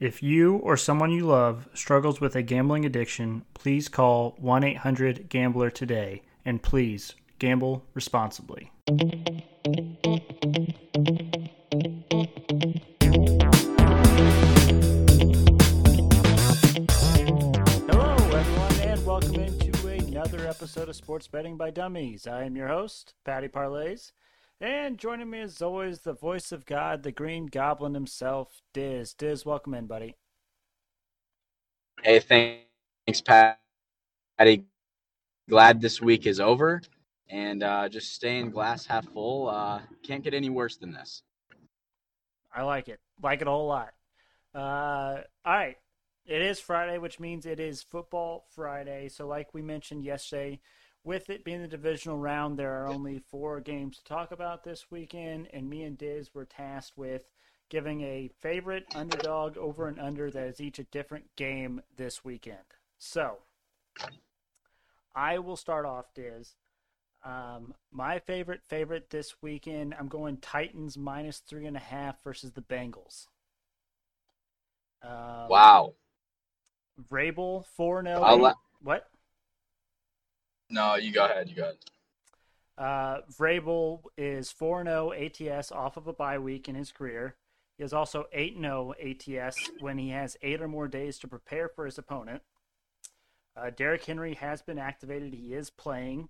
If you or someone you love struggles with a gambling addiction, please call 1 800 Gambler today and please gamble responsibly. Hello, everyone, and welcome into another episode of Sports Betting by Dummies. I am your host, Patty Parlays. And joining me as always, the voice of God, the Green Goblin himself, Diz. Diz, welcome in, buddy. Hey, thanks, Patty. Glad this week is over, and uh, just staying glass half full. Uh, can't get any worse than this. I like it. Like it a whole lot. Uh, all right. It is Friday, which means it is Football Friday. So, like we mentioned yesterday, with it being the divisional round, there are only four games to talk about this weekend, and me and Diz were tasked with giving a favorite underdog over and under that is each a different game this weekend. So, I will start off, Diz. Um, my favorite favorite this weekend, I'm going Titans minus three and a half versus the Bengals. Um, wow. Vrabel four zero. What? No, you go ahead. You go ahead. Uh, Vrabel is 4 0 ATS off of a bye week in his career. He is also 8 0 ATS when he has eight or more days to prepare for his opponent. Uh, Derrick Henry has been activated. He is playing.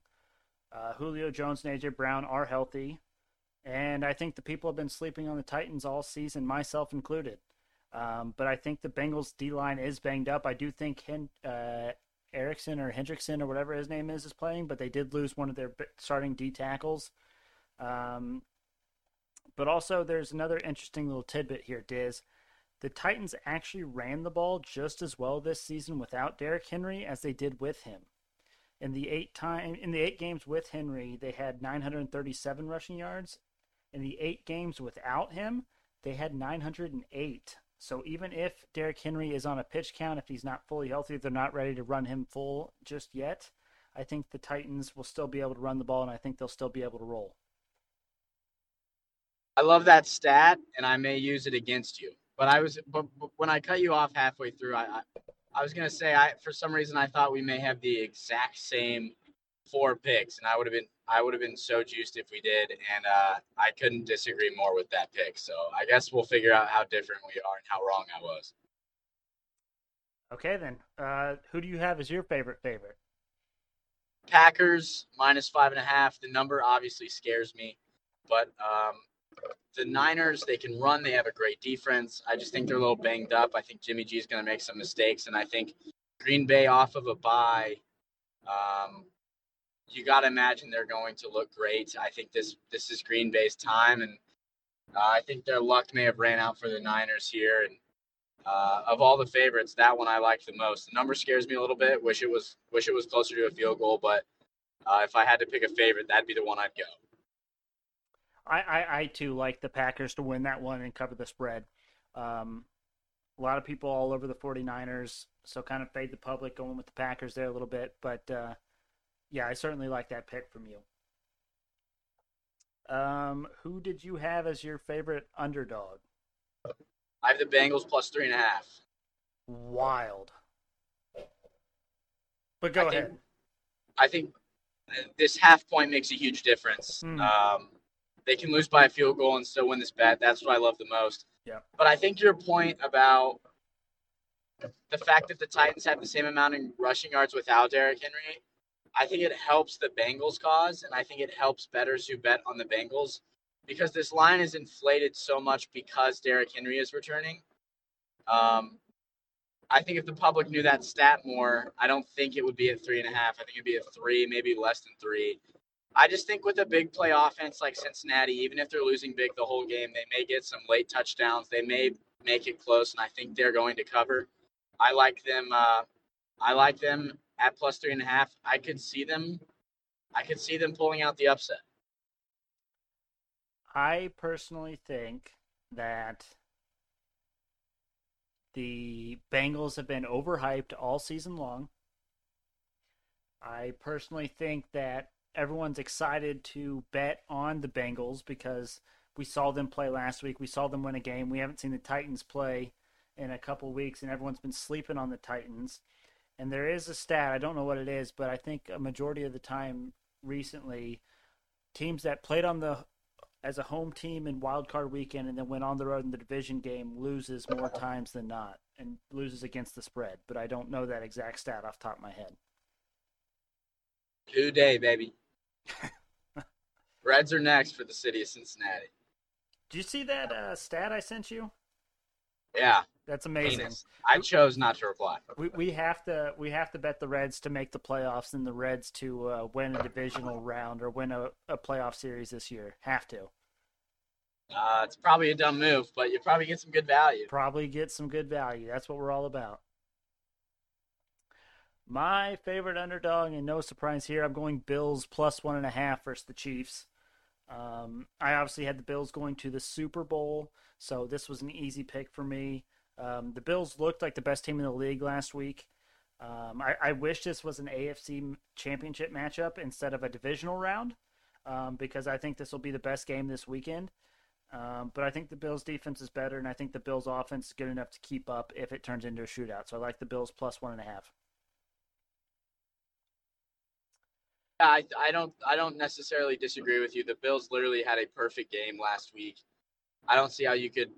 Uh, Julio Jones and A.J. Brown are healthy. And I think the people have been sleeping on the Titans all season, myself included. Um, but I think the Bengals D line is banged up. I do think Hen- uh, Erickson or Hendrickson or whatever his name is is playing, but they did lose one of their starting D tackles. Um, but also, there's another interesting little tidbit here, Diz. The Titans actually ran the ball just as well this season without Derrick Henry as they did with him. In the eight time in the eight games with Henry, they had 937 rushing yards. In the eight games without him, they had 908. So even if Derrick Henry is on a pitch count, if he's not fully healthy, they're not ready to run him full just yet. I think the Titans will still be able to run the ball, and I think they'll still be able to roll. I love that stat, and I may use it against you. But I was, but, but when I cut you off halfway through, I, I, I was gonna say, I for some reason I thought we may have the exact same four picks, and I would have been I would have been so juiced if we did, and uh, I couldn't disagree more with that pick. So I guess we'll figure out how different we are and how wrong I was. Okay, then. Uh, who do you have as your favorite favorite? Packers minus five and a half. The number obviously scares me, but um, the Niners they can run. They have a great defense. I just think they're a little banged up. I think Jimmy G is going to make some mistakes, and I think Green Bay off of a bye. Um, you got to imagine they're going to look great. I think this this is Green Bay's time, and uh, I think their luck may have ran out for the Niners here. And uh, of all the favorites, that one I like the most. The number scares me a little bit. Wish it was wish it was closer to a field goal, but uh, if I had to pick a favorite, that'd be the one I'd go. I, I, I too like the Packers to win that one and cover the spread. Um, a lot of people all over the 49ers, so kind of fade the public going with the Packers there a little bit, but uh, yeah, I certainly like that pick from you. Um, who did you have as your favorite underdog? I have the Bengals plus three and a half. Wild. But go I ahead. Think, I think this half point makes a huge difference. Hmm. Um, they can lose by a field goal and still win this bet. That's what I love the most. Yeah. But I think your point about the fact that the Titans have the same amount in rushing yards without Derrick Henry I think it helps the Bengals cause, and I think it helps bettors who bet on the Bengals because this line is inflated so much because Derrick Henry is returning. Um, I think if the public knew that stat more, I don't think it would be at three and a half. I think it'd be at three, maybe less than three. I just think with a big play offense like Cincinnati, even if they're losing big the whole game, they may get some late touchdowns. They may make it close, and I think they're going to cover. I like them. Uh, I like them at plus three and a half. I could see them. I could see them pulling out the upset. I personally think that the Bengals have been overhyped all season long. I personally think that everyone's excited to bet on the Bengals because we saw them play last week. We saw them win a game. We haven't seen the Titans play in a couple weeks, and everyone's been sleeping on the Titans. And there is a stat, I don't know what it is, but I think a majority of the time recently, teams that played on the as a home team in wild card weekend and then went on the road in the division game loses more times than not and loses against the spread. But I don't know that exact stat off top of my head. Two day, baby. Reds are next for the city of Cincinnati. Do you see that uh, stat I sent you? Yeah, That's amazing. penis. I chose not to reply. We, we have to we have to bet the Reds to make the playoffs and the Reds to uh, win a divisional round or win a, a playoff series this year. Have to Uh, it's probably a dumb move, but you probably get some good value. probably get some good value. That's what we're all about. My favorite underdog, and no surprise here, I'm going Bills plus one and a half versus the Chiefs. Um, I obviously had the Bills going to the Super Bowl, so this was an easy pick for me. Um, the Bills looked like the best team in the league last week. Um, I, I wish this was an AFC championship matchup instead of a divisional round um, because I think this will be the best game this weekend. Um, but I think the Bills' defense is better, and I think the Bills' offense is good enough to keep up if it turns into a shootout. So I like the Bills plus one and a half. I, I don't I don't necessarily disagree with you. The Bills literally had a perfect game last week. I don't see how you could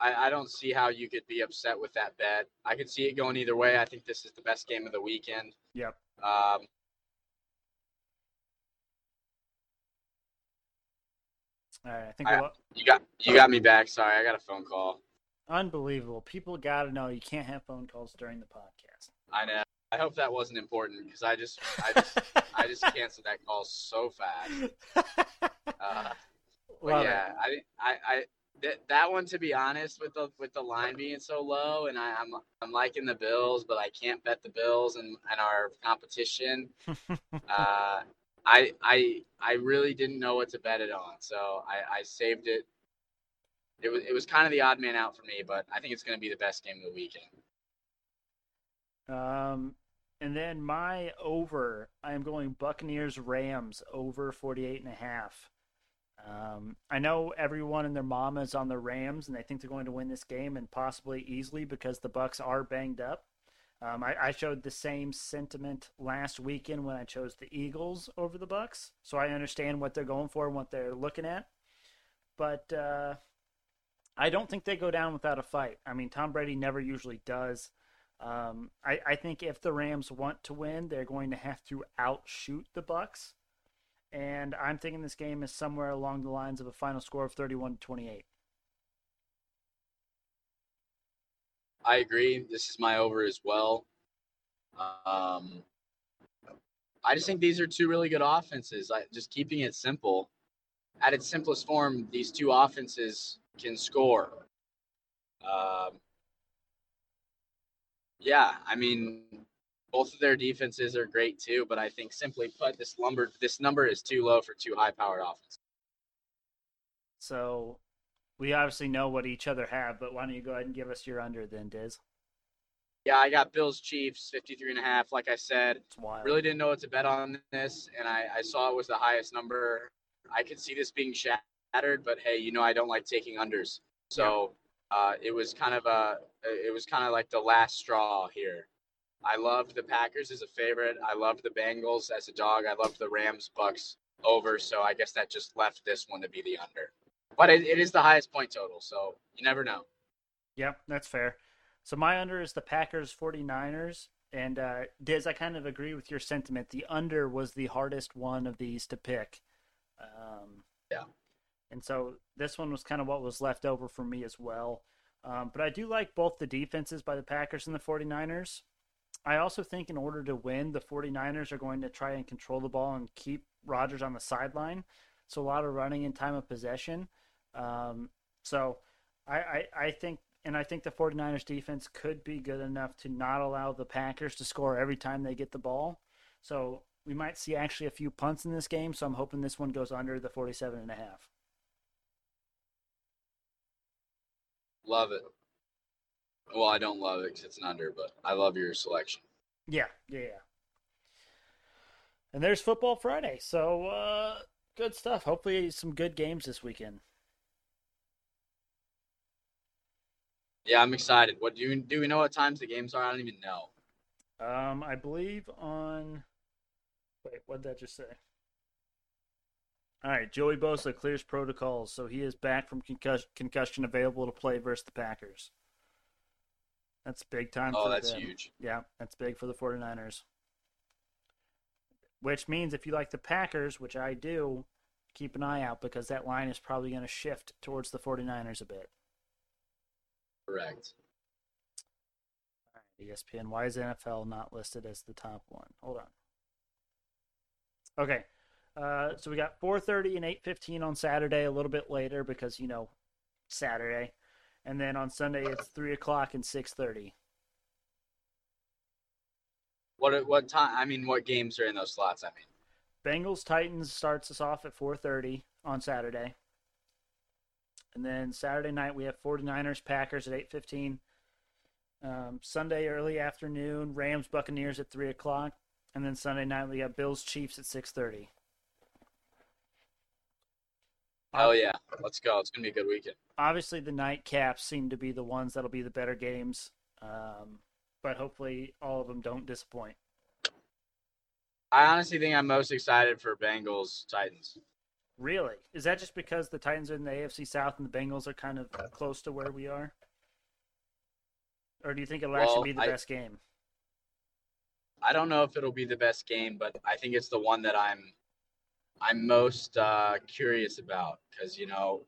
I, I don't see how you could be upset with that bet. I could see it going either way. I think this is the best game of the weekend. Yep. Um, All right. I think I- we'll, you got you got me back. Sorry, I got a phone call. unbelievable. People got to know you can't have phone calls during the podcast. I know. I hope that wasn't important because I just I just I just canceled that call so fast. Uh, But yeah, it. I, I, I that, that one to be honest, with the with the line being so low, and I, I'm I'm liking the Bills, but I can't bet the Bills and, and our competition. uh, I I I really didn't know what to bet it on, so I, I saved it. It was it was kind of the odd man out for me, but I think it's going to be the best game of the weekend. Um, and then my over, I am going Buccaneers Rams over 48 and a half. Um, I know everyone and their mama is on the Rams, and they think they're going to win this game and possibly easily because the Bucs are banged up. Um, I, I showed the same sentiment last weekend when I chose the Eagles over the Bucs, so I understand what they're going for and what they're looking at. But uh, I don't think they go down without a fight. I mean, Tom Brady never usually does. Um, I, I think if the Rams want to win, they're going to have to outshoot the Bucs, and I'm thinking this game is somewhere along the lines of a final score of 31 to 28. I agree. This is my over as well. Um, I just think these are two really good offenses. I, just keeping it simple, at its simplest form, these two offenses can score. Um, yeah, I mean, both of their defenses are great too, but I think simply put, this lumber this number is too low for two high-powered offenses. So we obviously know what each other have, but why don't you go ahead and give us your under then, Diz? Yeah, I got Bills Chiefs 53 and a half. Like I said, really didn't know what to bet on this, and I, I saw it was the highest number. I could see this being shattered, but hey, you know I don't like taking unders, so uh, it was kind of a it was kind of like the last straw here. I loved the Packers as a favorite. I loved the Bengals as a dog. I loved the Rams Bucs over, so I guess that just left this one to be the under. But it, it is the highest point total, so you never know. Yep, that's fair. So my under is the Packers 49ers. And uh, Diz, I kind of agree with your sentiment. The under was the hardest one of these to pick. Um, Yeah. And so this one was kind of what was left over for me as well. Um, but I do like both the defenses by the Packers and the 49ers. I also think in order to win, the 49ers are going to try and control the ball and keep Rodgers on the sideline. So a lot of running in time of possession. Um, so I, I, I think, and I think the 49ers defense could be good enough to not allow the Packers to score every time they get the ball. So we might see actually a few punts in this game. So I'm hoping this one goes under the 47 and a half. Love it. Well, I don't love it because it's an under, but I love your selection. Yeah, yeah, yeah. And there's football Friday. So uh, good stuff. Hopefully some good games this weekend. Yeah, I'm excited. What do you do? We know what times the games are? I don't even know. Um, I believe on. Wait, what did that just say? All right, Joey Bosa clears protocols, so he is back from concussion, concussion available to play versus the Packers. That's big time. Oh, for that's them. huge. Yeah, that's big for the 49ers. Which means if you like the Packers, which I do, keep an eye out because that line is probably going to shift towards the 49ers a bit. Correct. All right, ESPN, why is NFL not listed as the top one? Hold on. Okay. Uh, so we got 4:30 and 8:15 on Saturday, a little bit later because you know Saturday, and then on Sunday it's three o'clock and 6:30. What what time? I mean, what games are in those slots? I mean, Bengals Titans starts us off at 4:30 on Saturday. And then Saturday night we have 49ers Packers at 8:15. Um, Sunday early afternoon Rams Buccaneers at 3 o'clock, and then Sunday night we got Bills Chiefs at 6:30. Oh yeah, let's go. It's gonna be a good weekend. Obviously the nightcaps seem to be the ones that'll be the better games, um, but hopefully all of them don't disappoint. I honestly think I'm most excited for Bengals Titans. Really, is that just because the Titans are in the AFC South and the Bengals are kind of close to where we are? Or do you think it'll Well, actually be the I- best game? I don't know if it'll be the best game, but I think it's the one that I'm I'm most uh, curious about because you know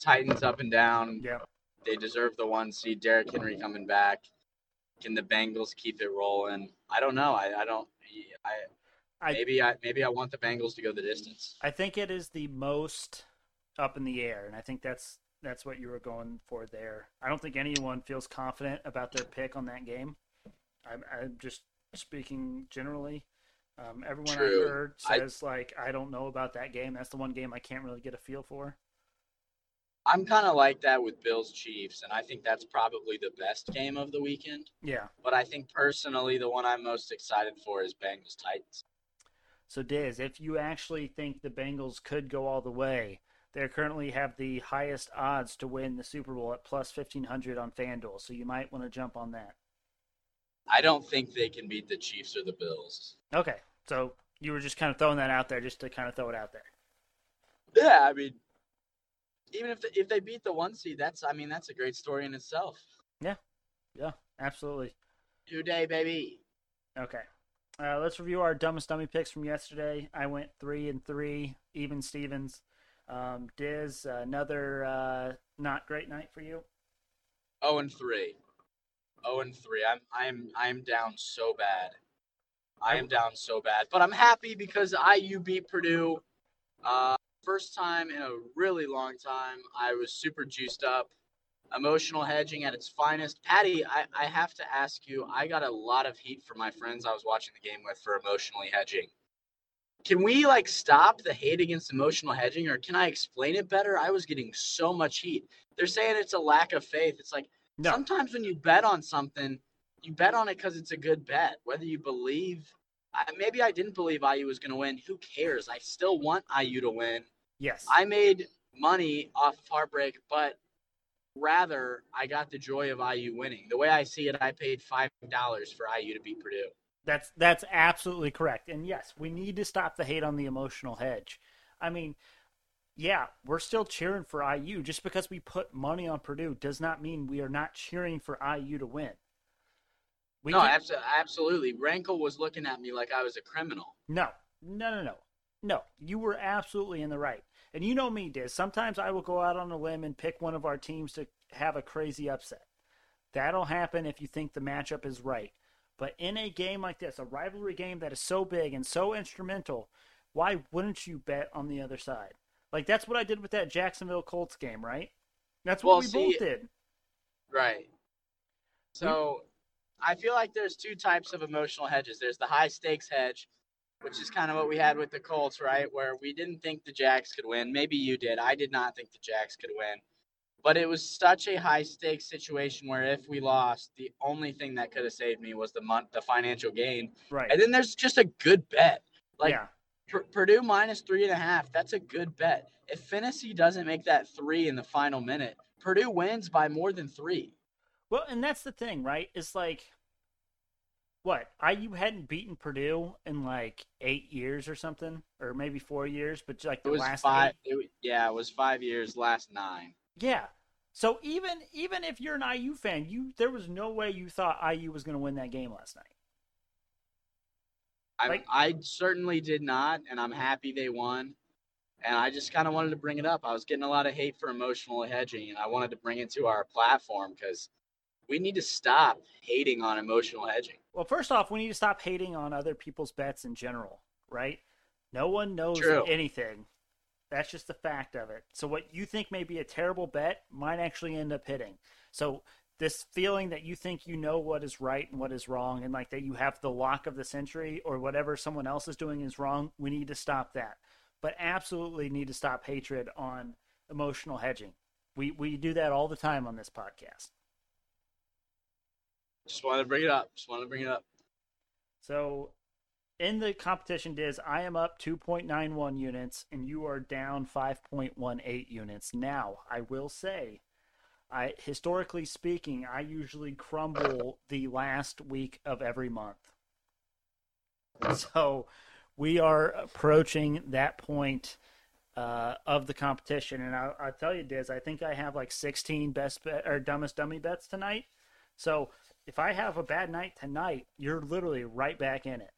Titans up and down. Yeah. They deserve the one seed. Derrick Henry coming back. Can the Bengals keep it rolling? I don't know. I, I don't. I, I- maybe I maybe I want the Bengals to go the distance. I think it is the most up in the air, and I think that's that's what you were going for there. I don't think anyone feels confident about their pick on that game. I'm, I'm just speaking generally. Um, everyone True. I heard I- says like I don't know about that game. That's the one game I can't really get a feel for. I'm kind of like that with Bills Chiefs, and I think that's probably the best game of the weekend. Yeah. But I think personally, the one I'm most excited for is Bengals Titans. So Diz, if you actually think the Bengals could go all the way, they currently have the highest odds to win the Super Bowl at plus fifteen hundred on FanDuel. So you might want to jump on that. I don't think they can beat the Chiefs or the Bills. Okay. So you were just kind of throwing that out there just to kind of throw it out there. Yeah, I mean, even if they, if they beat the one seed, that's I mean that's a great story in itself. Yeah, Yeah, absolutely. New day, baby. Okay. Uh, let's review our dumbest dummy picks from yesterday. I went three and three, even Stevens. Um, Diz, another uh, not great night for you. Oh and three. Oh and three. I'm I'm I'm down so bad. I am down so bad, but I'm happy because IU beat Purdue. Uh, first time in a really long time. I was super juiced up. Emotional hedging at its finest. Patty, I, I have to ask you. I got a lot of heat from my friends I was watching the game with for emotionally hedging. Can we like stop the hate against emotional hedging, or can I explain it better? I was getting so much heat. They're saying it's a lack of faith. It's like No. sometimes when you bet on something, you bet on it because it's a good bet. Whether you believe, I, maybe I didn't believe IU was going to win. Who cares? I still want IU to win. Yes. I made money off of heartbreak, but rather I got the joy of IU winning. The way I see it, I paid five dollars for IU to beat Purdue. That's that's absolutely correct. And yes, we need to stop the hate on the emotional hedge. I mean, yeah, we're still cheering for IU. Just because we put money on Purdue does not mean we are not cheering for IU to win. We no, can- abso- absolutely. Rankle was looking at me like I was a criminal. No, no, no, no. No, you were absolutely in the right. And you know me, Diz. Sometimes I will go out on a limb and pick one of our teams to have a crazy upset. That'll happen if you think the matchup is right. But in a game like this, a rivalry game that is so big and so instrumental, why wouldn't you bet on the other side? Like that's what I did with that Jacksonville Colts game, right? That's what Well, we see- both did. Right. So I feel like there's two types of emotional hedges. There's the high stakes hedge, which is kind of what we had with the Colts, right? Where we didn't think the Jacks could win. Maybe you did. I did not think the Jacks could win. But it was such a high stakes situation where if we lost, the only thing that could have saved me was the month, the financial gain. Right. And then there's just a good bet. Like yeah. Purdue minus three and a half. That's a good bet. If Finney doesn't make that three in the final minute, Purdue wins by more than three. Well, and that's the thing, right? It's like what IU hadn't beaten Purdue in like eight years or something, or maybe four years, but like the last five. It, yeah, it was five years. Last nine. Yeah. So even even if you're an IU fan, you there was no way you thought IU was going to win that game last night. I, Like- I certainly did not, and I'm mm-hmm. happy they won. And I just kind of wanted to bring it up. I was getting a lot of hate for emotional hedging, and I wanted to bring it to our platform because we need to stop hating on emotional hedging. Well, first off, we need to stop hating on other people's bets in general, right? No one knows True. anything. That's just the fact of it. So what you think may be a terrible bet might actually end up hitting. So this feeling that you think you know what is right and what is wrong and like that you have the lock of the century or whatever someone else is doing is wrong, we need to stop that. But absolutely need to stop hatred on emotional hedging. We we do that all the time on this podcast. Just wanted to bring it up. Just wanted to bring it up. So in the competition Diz, I am up 2.91 units and you are down 5.18 units. Now, I will say, I historically speaking, I usually crumble the last week of every month. So we are approaching that point uh, of the competition, and I, I'll tell you, Diz, I think I have like 16 best bet or dumbest dummy bets tonight. So if I have a bad night tonight, you're literally right back in it.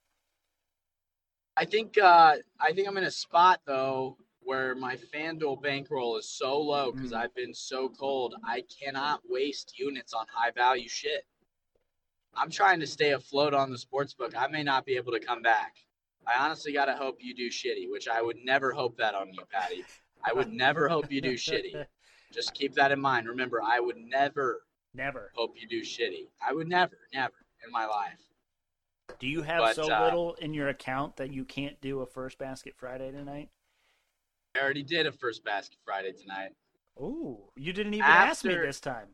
I think uh, I think I'm in a spot though where my FanDuel bankroll is so low because Mm. I've been so cold. I cannot waste units on high value shit. I'm trying to stay afloat on the sports book. I may not be able to come back. I honestly gotta hope you do shitty, which I would never hope that on you, Patty. I would never hope you do shitty. Just keep that in mind. Remember, I would never Never. hope you do shitty. I would never, never in my life. Do you have But, so uh, little in your account that you can't do a first basket Friday tonight? I already did a first basket Friday tonight. Ooh, you didn't even ask me this time.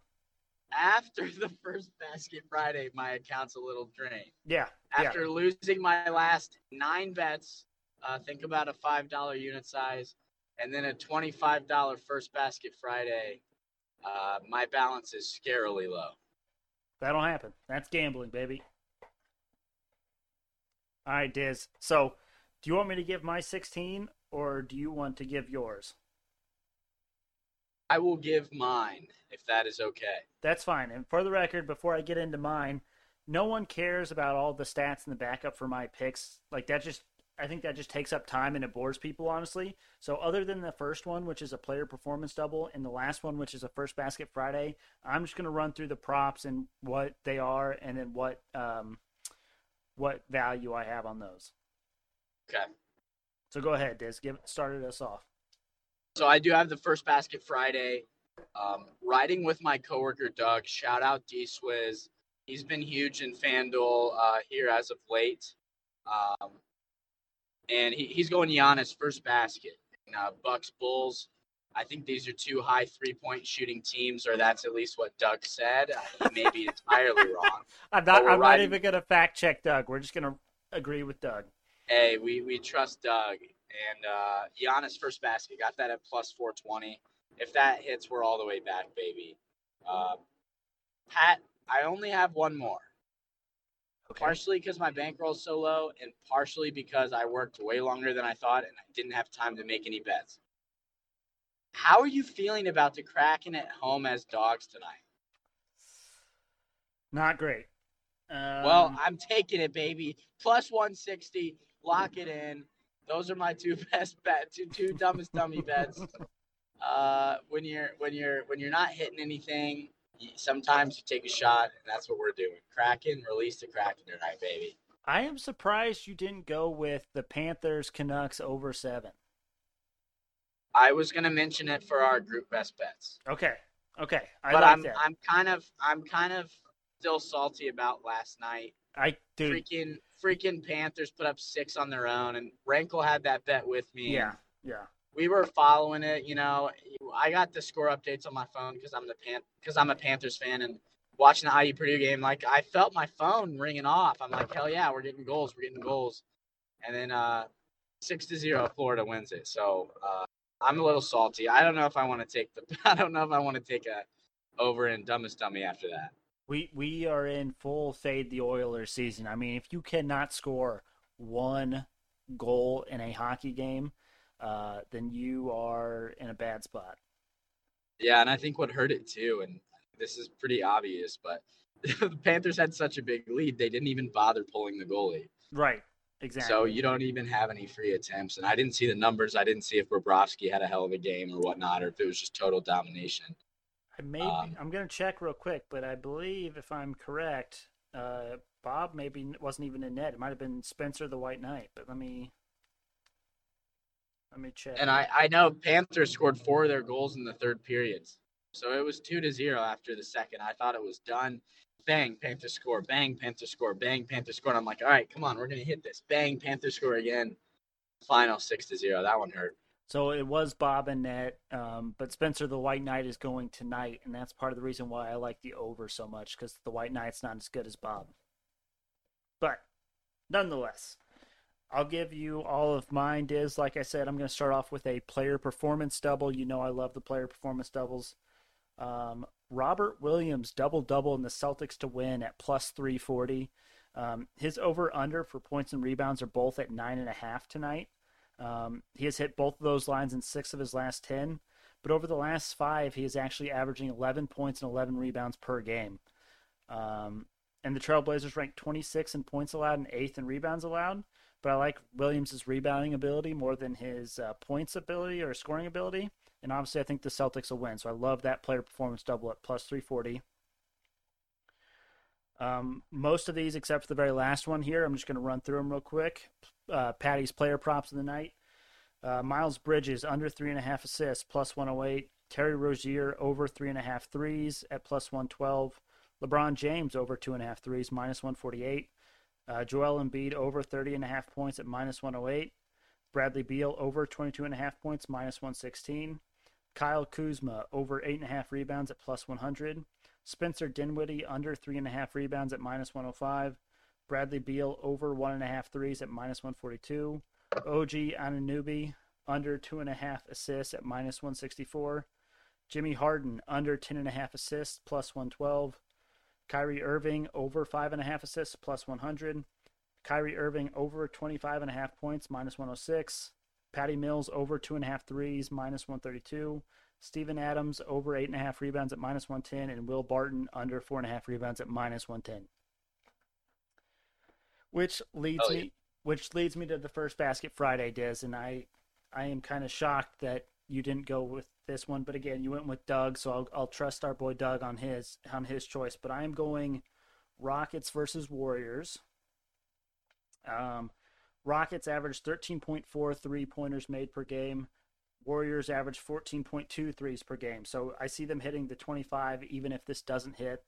After the first basket Friday, my account's a little drained. Yeah, yeah. After losing my last nine bets, uh, think about a five dollar unit size, and then a twenty-five dollar first basket Friday. Uh, my balance is scarily low. That'll happen. That's gambling, baby. All right, Diz. So, do you want me to give my 16 or do you want to give yours? I will give mine if that is okay. That's fine. And for the record, before I get into mine, no one cares about all the stats in the backup for my picks. Like that just I think that just takes up time and it bores people honestly. So other than the first one, which is a player performance double, and the last one, which is a first basket Friday, I'm just gonna run through the props and what they are and then what um what value I have on those. Okay. So go ahead, Diz. Give started us off. So I do have the first basket Friday. Um, riding with my coworker Doug. Shout out D Swizz. He's been huge in FanDuel uh, here as of late. Um, and he, he's going Giannis first basket. And, uh, Bucks Bulls. I think these are two high three point shooting teams, or that's at least what Doug said. He may be entirely wrong. I'm not I'm not even gonna fact check Doug. We're just gonna agree with Doug. Hey, we, we trust Doug. And uh, Giannis first basket got that at plus 420. If that hits, we're all the way back, baby. Uh, Pat, I only have one more. Okay. Partially because my bankroll is so low, and partially because I worked way longer than I thought and I didn't have time to make any bets. How are you feeling about the Kraken at home as dogs tonight? Not great. Um, well, I'm taking it, baby. Plus 160. Lock it in. Those are my two best bet, two two dumbest dummy bets. Uh, when you're when you're when you're not hitting anything, sometimes you take a shot, and that's what we're doing. Kraken, release the Kraken tonight, baby. I am surprised you didn't go with the Panthers Canucks over seven. I was gonna mention it for our group best bets, Okay, okay, I but like I'm that. I'm kind of I'm kind of still salty about last night. I dude, Freaking freaking Panthers put up six on their own, and Rankle had that bet with me. yeah, yeah. we were following it. You know, I got the score updates on my phone because I'm the pan because I'm a Panthers fan and watching the IU Purdue game. Like I felt my phone ringing off. I'm like, hell yeah, we're getting goals, we're getting goals. And then uh, six to zero, Florida wins it. So uh, I'm a little salty. I don't know if I want to take the. I don't know if I want to take a over in dumbest dummy after that. We we are in full fade the Oilers season. I mean, if you cannot score one goal in a hockey game, uh, then you are in a bad spot. Yeah, and I think what hurt it too, and this is pretty obvious, but the Panthers had such a big lead, they didn't even bother pulling the goalie. Right. Exactly. So you don't even have any free attempts. And I didn't see the numbers. I didn't see if Bobrovsky had a hell of a game or whatnot, or if it was just total domination. I may um, I'm going to check real quick, but I believe if I'm correct, uh, Bob maybe wasn't even in net. It might have been Spencer the White Knight. But let me let me check. And I I know Panthers scored four of their goals in the third periods, so it was two to zero after the second. I thought it was done bang, Panther score, bang, Panther score, bang, Panther score. And I'm like, all right, come on, we're gonna hit this. Bang, Panther score again. Final six to zero. That one hurt. So it was Bob and Net, um, but Spencer the White Knight is going tonight, and that's part of the reason why I like the over so much because the White Knight's not as good as Bob. But nonetheless, I'll give you all of mine. Is like I said, I'm going to start off with a player performance double. You know I love the player performance doubles. Um, Robert Williams double double in the Celtics to win at plus 340. Um, his over under for points and rebounds are both at nine and a half tonight. Um, he has hit both of those lines in six of his last 10, but over the last five, he is actually averaging 11 points and 11 rebounds per game. Um, and the Trailblazers rank 26 in points allowed and eighth in rebounds allowed. But I like Williams' rebounding ability more than his uh, points ability or scoring ability. And obviously, I think the Celtics will win. So I love that player performance double at plus 340. Um, most of these, except for the very last one here, I'm just going to run through them real quick. Uh, Patty's player props of the night. Uh, Miles Bridges under three and a half assists, plus 108. Terry Rozier over three and a half threes at plus 112. LeBron James over two and a half threes, minus 148. Uh, Joel Embiid over 30 and a half points at minus 108. Bradley Beal over 22 and a half points, minus 116. Kyle Kuzma over 8.5 rebounds at plus 100. Spencer Dinwiddie under 3.5 rebounds at minus 105. Bradley Beal over one and a half threes at minus 142. OG Anunoby under 2.5 assists at minus 164. Jimmy Harden under 10.5 assists plus 112. Kyrie Irving over 5.5 assists plus 100. Kyrie Irving over 25.5 points minus 106. Patty Mills over two and a half threes, minus 132. Steven Adams over eight and a half rebounds at minus 110, and Will Barton under four and a half rebounds at minus 110. Which leads oh, yeah. me, which leads me to the first basket Friday, Diz, and I, I am kind of shocked that you didn't go with this one, but again, you went with Doug, so I'll, I'll trust our boy Doug on his on his choice. But I am going Rockets versus Warriors. Um, Rockets average 13.4 three pointers made per game. Warriors average 14.2 threes per game. So I see them hitting the 25 even if this doesn't hit.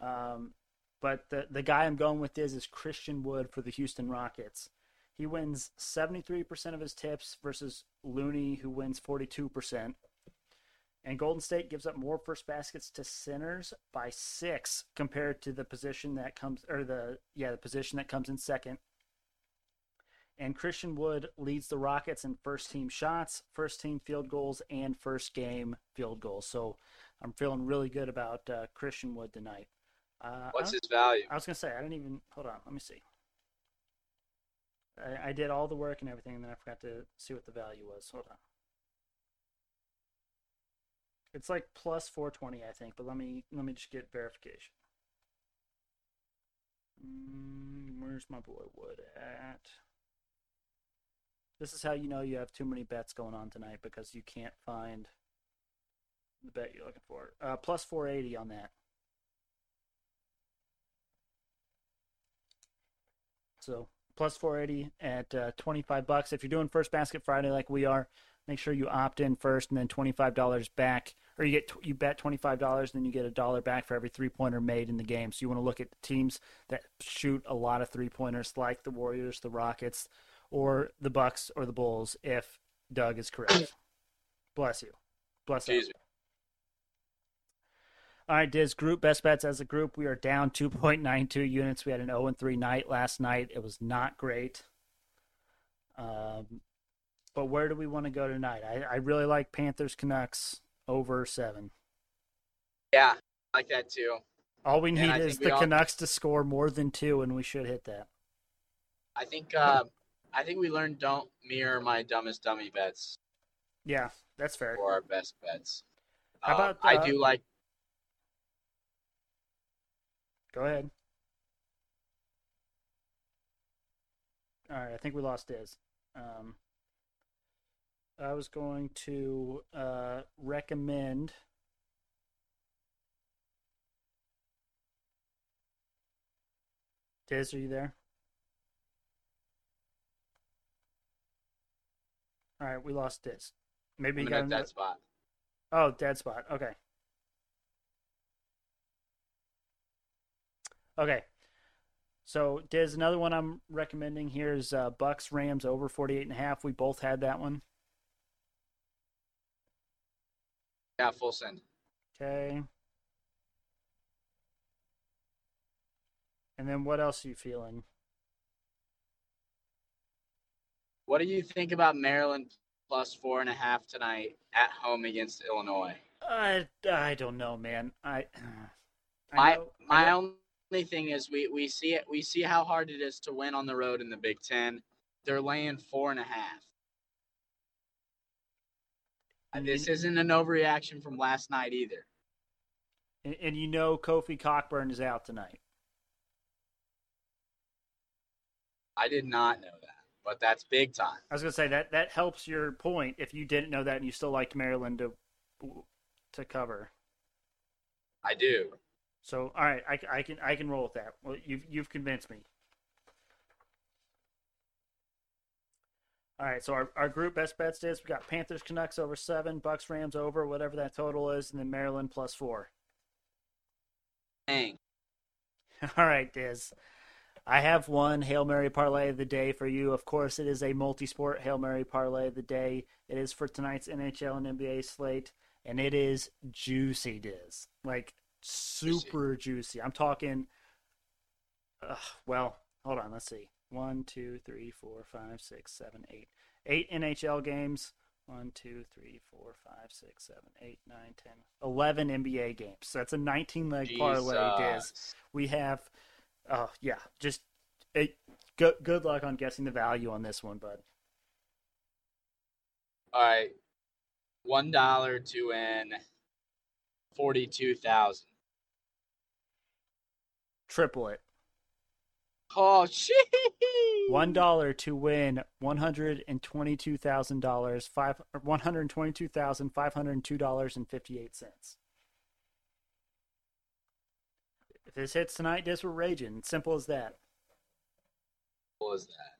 Um, but the the guy I'm going with is is Christian Wood for the Houston Rockets. He wins 73% of his tips versus Looney who wins 42%. And Golden State gives up more first baskets to centers by 6 compared to the position that comes or the yeah, the position that comes in second and Christian Wood leads the Rockets in first team shots, first team field goals, and first game field goals. So I'm feeling really good about uh, Christian Wood tonight. Uh, What's his value? I was gonna say I didn't even hold on. Let me see. I, I, did all the work and everything, and then I forgot to see what the value was. Hold on. It's like plus 420, I think. But let me let me just get verification. Mm, where's my boy Wood at? This is how you know you have too many bets going on tonight because you can't find the bet you're looking for. Uh, plus 480 on that. So plus 480 at uh, 25 bucks. If you're doing first basket Friday like we are, make sure you opt in first and then $25 back or you get you bet $25 and then you get a dollar back for every three pointer made in the game. So you want to look at teams that shoot a lot of three pointers like the Warriors, the Rockets, or the Bucks or the Bulls if Doug is correct. Bless you. Bless you. All right, Diz, group best bets as a group. We are down 2.92 units. We had an 0 3 night last night. It was not great. Um, but where do we want to go tonight? I, I really like Panthers Canucks over seven. Yeah, I like that too. All we need is the all- Canucks to score more than two, and we should hit that. I think uh, I think we learned don't mirror my dumbest dummy bets Yeah, that's fair. for our best bets. How Um, about, I uh, do like Go ahead. All right, I think we lost Diz. Um, I was going to uh, recommend. Diz, are you there? All right, we lost Diz. Maybe you got another... that spot. Oh, dead spot. Okay. Okay. So, Diz, another one I'm recommending here is uh, Bucs Rams over 48 and a half. We both had that one. Yeah, full send. Okay. And then what else are you feeling? What do you think about Maryland plus four and a half tonight at home against Illinois? I, I don't know, man. I, I My know- my know- only thing is we, we see it we see how hard it is to win on the road in the Big Ten. They're laying four and a half. And this isn't an overreaction from last night either. and, and you know Kofi Cockburn is out tonight. I did not know but that's big time. I was gonna say that that helps your point if you didn't know that and you still liked Maryland to to cover. I do. So all right, I, I can I can roll with that. Well, you've you've convinced me. All right, so our, our group best bets is we got Panthers Canucks over seven, Bucs Rams over whatever that total is, and then Maryland plus four. Dang. All right, Diz. I have one Hail Mary parlay of the day for you. Of course, it is a multi-sport Hail Mary parlay of the day. It is for tonight's NHL and NBA slate, and it is juicy, Diz. Like super juicy. I'm talking. Uh, well, hold on. Let's see. One, two, three, four, five, six, seven, eight. Eight NHL games. One, two, three, four, five, six, seven, eight, nine, ten, eleven NBA games. So that's a 19 leg parlay, Diz we have oh yeah just it, good, good luck on guessing the value on this one bud All right. One dollar to win forty-two thousand. triple it Oh shit! one dollar to win one hundred and twenty-two thousand dollars five one hundred twenty-two thousand five hundred two dollars and fifty-eight cents if this hits tonight this we're raging simple as that What was that?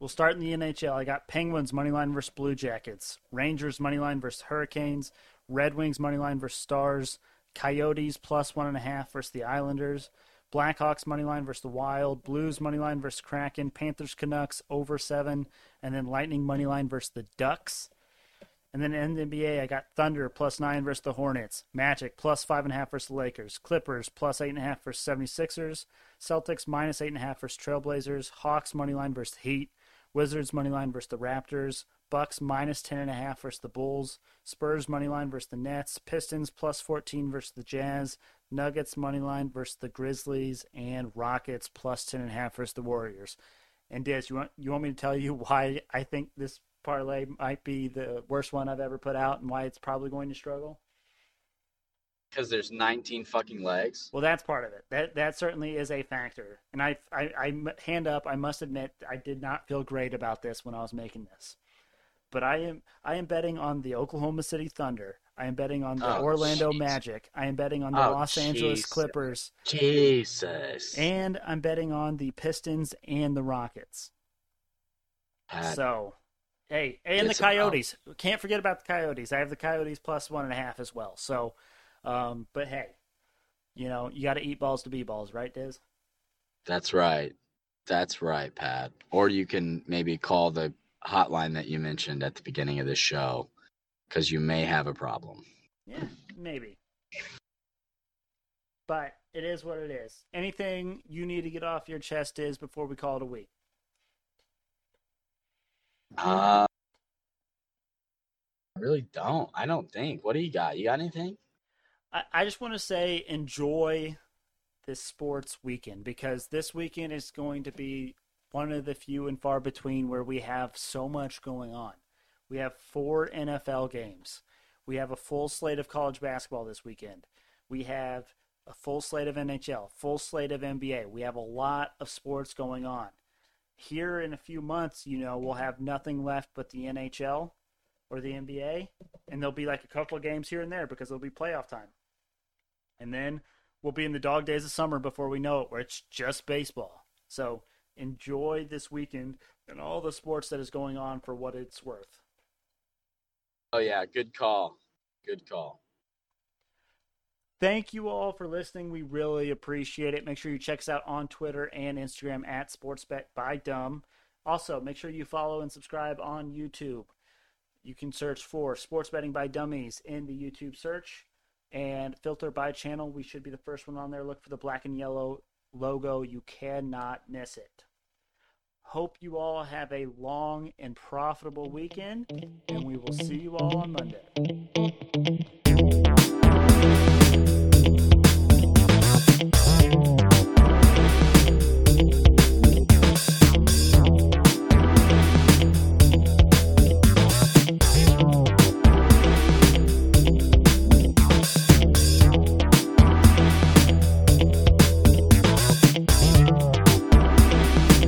We'll start in the NHL. I got Penguins money line versus Blue Jackets, Rangers money line versus Hurricanes, Red Wings money line versus Stars, Coyotes plus one and a half versus the Islanders, Blackhawks money line versus the Wild, Blues money line versus Kraken, Panthers Canucks over seven, and then Lightning money line versus the Ducks. And then in the NBA, I got Thunder plus nine versus the Hornets, Magic plus five and a half versus the Lakers, Clippers plus eight and a half versus 76ers, Celtics minus eight and a half versus Trailblazers, Hawks money line versus Heat, Wizards money line versus the Raptors, Bucks minus ten and a half versus the Bulls, Spurs money line versus the Nets, Pistons plus fourteen versus the Jazz, Nuggets money line versus the Grizzlies, and Rockets plus ten and a half versus the Warriors. And Diz, you want you want me to tell you why I think this parlay might be the worst one I've ever put out, and why it's probably going to struggle? Because there's 19 fucking legs. Well, that's part of it. That that certainly is a factor. And I, I, I hand up. I must admit, I did not feel great about this when I was making this. But I am I am betting on the Oklahoma City Thunder. I am betting on the Oh, Orlando jeez. Magic. I am betting on the Oh, Los Angeles. Clippers, Jesus. and I'm betting on the Pistons and the Rockets. So, hey, and the It's about- Coyotes. Can't forget about the Coyotes. I have the Coyotes plus one and a half as well. So, um, but hey, you know, you got to eat balls to be balls, right, Diz? That's right. That's right, Pat. Or you can maybe call the hotline that you mentioned at the beginning of this show because you may have a problem. Yeah, maybe. But it is what it is. Anything you need to get off your chest is before we call it a week. Uh, I really don't. I don't think. What do you got? You got anything? I, I just want to say enjoy this sports weekend because this weekend is going to be one of the few and far between where we have so much going on. We have four NFL games. We have a full slate of college basketball this weekend. We have a full slate of NHL, full slate of NBA. We have a lot of sports going on. Here in a few months, you know, we'll have nothing left but the NHL or the NBA, and there'll be like a couple of games here and there because it'll be playoff time. And then we'll be in the dog days of summer before we know it, where it's just baseball. So enjoy this weekend and all the sports that is going on for what it's worth. Oh yeah, good call. Good call. Thank you all for listening. We really appreciate it. Make sure you check us out on Twitter and Instagram at SportsBet by Dumb. Also, make sure you follow and subscribe on YouTube. You can search for Sports Betting by Dummies in the YouTube search and filter by channel. We should be the first one on there. Look for the black and yellow logo. You cannot miss it. Hope you all have a long and profitable weekend, and we will see you all on Monday.